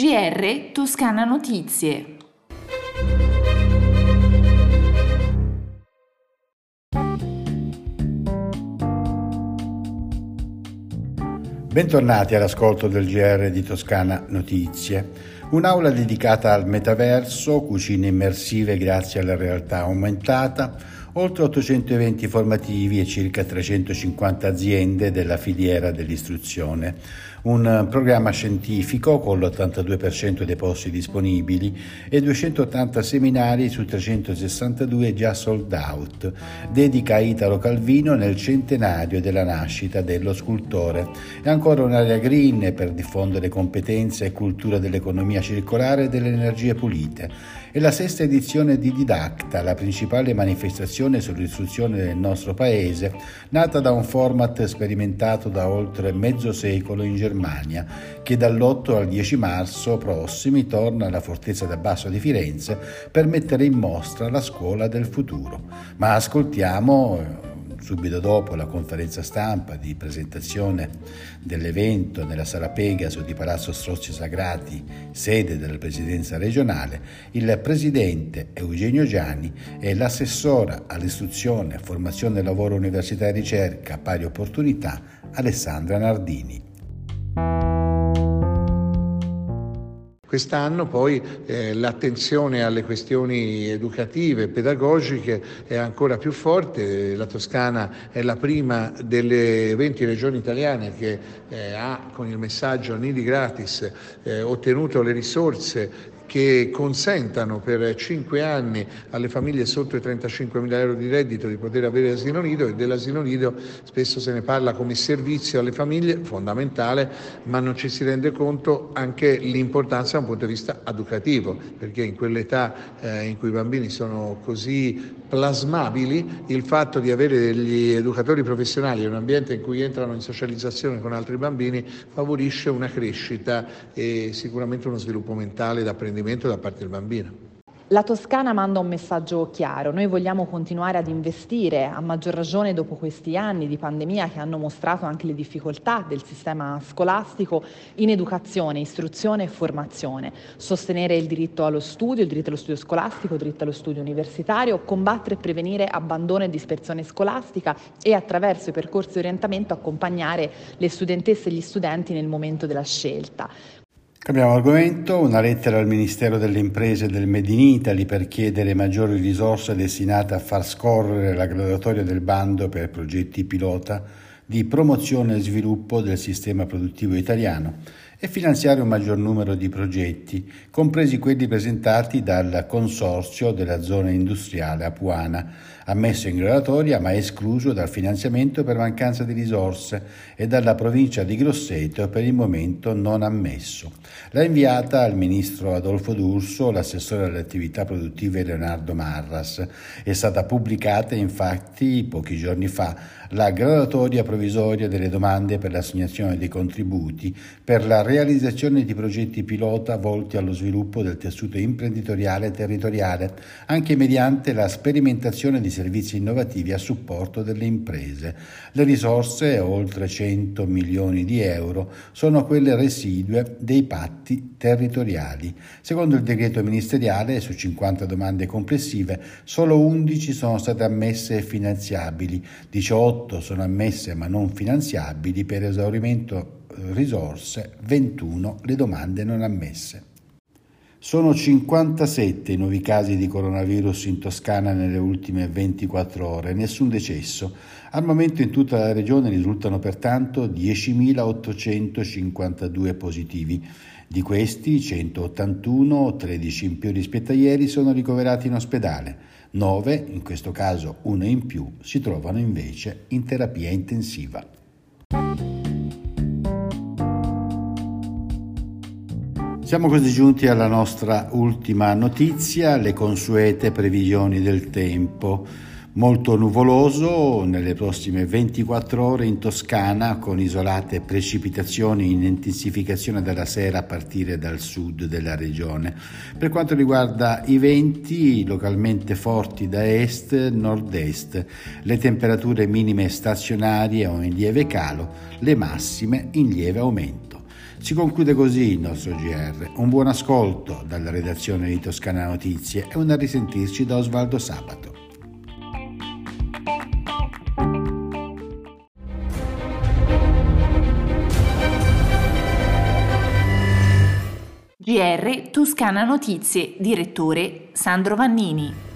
GR Toscana Notizie. Bentornati all'ascolto del GR di Toscana Notizie. Un'aula dedicata al metaverso, cucine immersive grazie alla realtà aumentata, oltre 800 eventi formativi e circa 350 aziende della filiera dell'istruzione. Un programma scientifico con l'82% dei posti disponibili e 280 seminari su 362 già sold out, dedica a Italo Calvino nel centenario della nascita dello scultore. E ancora un'area green per diffondere competenze e cultura dell'economia circolare e delle energie pulite. E la sesta edizione di Didacta, la principale manifestazione sull'istruzione del nostro paese, nata da un format sperimentato da oltre mezzo secolo in Germania che dall'8 al 10 marzo prossimi torna alla Fortezza da Basso di Firenze per mettere in mostra la scuola del futuro. Ma ascoltiamo subito dopo la conferenza stampa di presentazione dell'evento nella sala Pegaso di Palazzo Strozzi Sagrati, sede della presidenza regionale, il presidente Eugenio Gianni e l'assessora all'istruzione, formazione, lavoro, università e ricerca, pari opportunità, Alessandra Nardini. Quest'anno poi eh, l'attenzione alle questioni educative e pedagogiche è ancora più forte, la Toscana è la prima delle 20 regioni italiane che eh, ha con il messaggio Nidi gratis eh, ottenuto le risorse che consentano per cinque anni alle famiglie sotto i 35 mila euro di reddito di poter avere asilo nido e dell'asilo nido spesso se ne parla come servizio alle famiglie, fondamentale, ma non ci si rende conto anche l'importanza da un punto di vista educativo, perché in quell'età eh, in cui i bambini sono così plasmabili, il fatto di avere degli educatori professionali in un ambiente in cui entrano in socializzazione con altri bambini favorisce una crescita e sicuramente uno sviluppo mentale d'apprendimento apprendimento da parte del bambino. La Toscana manda un messaggio chiaro, noi vogliamo continuare ad investire, a maggior ragione dopo questi anni di pandemia che hanno mostrato anche le difficoltà del sistema scolastico, in educazione, istruzione e formazione, sostenere il diritto allo studio, il diritto allo studio scolastico, il diritto allo studio universitario, combattere e prevenire abbandono e dispersione scolastica e attraverso i percorsi di orientamento accompagnare le studentesse e gli studenti nel momento della scelta. Cambiamo argomento, una lettera al Ministero delle Imprese del Made in Italy per chiedere maggiori risorse destinate a far scorrere la graduatoria del bando per progetti pilota di promozione e sviluppo del sistema produttivo italiano e finanziare un maggior numero di progetti, compresi quelli presentati dal Consorzio della zona industriale Apuana, ammesso in graduatoria ma escluso dal finanziamento per mancanza di risorse e dalla provincia di Grosseto per il momento non ammesso. L'ha inviata al ministro Adolfo D'Urso l'assessore alle attività produttive Leonardo Marras. È stata pubblicata infatti pochi giorni fa la graduatoria provvisoria delle domande per l'assegnazione dei contributi per la realizzazione di progetti pilota volti allo sviluppo del tessuto imprenditoriale territoriale, anche mediante la sperimentazione di servizi innovativi a supporto delle imprese. Le risorse, oltre 100 milioni di euro, sono quelle residue dei patti territoriali. Secondo il decreto ministeriale, su 50 domande complessive, solo 11 sono state ammesse e finanziabili, 18 sono ammesse ma non finanziabili per esaurimento risorse, 21 le domande non ammesse. Sono 57 i nuovi casi di coronavirus in Toscana nelle ultime 24 ore, nessun decesso. Al momento in tutta la regione risultano pertanto 10.852 positivi. Di questi 181, 13 in più rispetto a ieri, sono ricoverati in ospedale. 9, in questo caso uno in più, si trovano invece in terapia intensiva. Siamo così giunti alla nostra ultima notizia, le consuete previsioni del tempo. Molto nuvoloso nelle prossime 24 ore in Toscana con isolate precipitazioni in intensificazione dalla sera a partire dal sud della regione. Per quanto riguarda i venti, localmente forti da est-nord-est, le temperature minime stazionarie o in lieve calo, le massime in lieve aumento. Si conclude così il nostro GR. Un buon ascolto dalla redazione di Toscana Notizie e un a risentirci da Osvaldo Sabato. GR Toscana Notizie, direttore Sandro Vannini.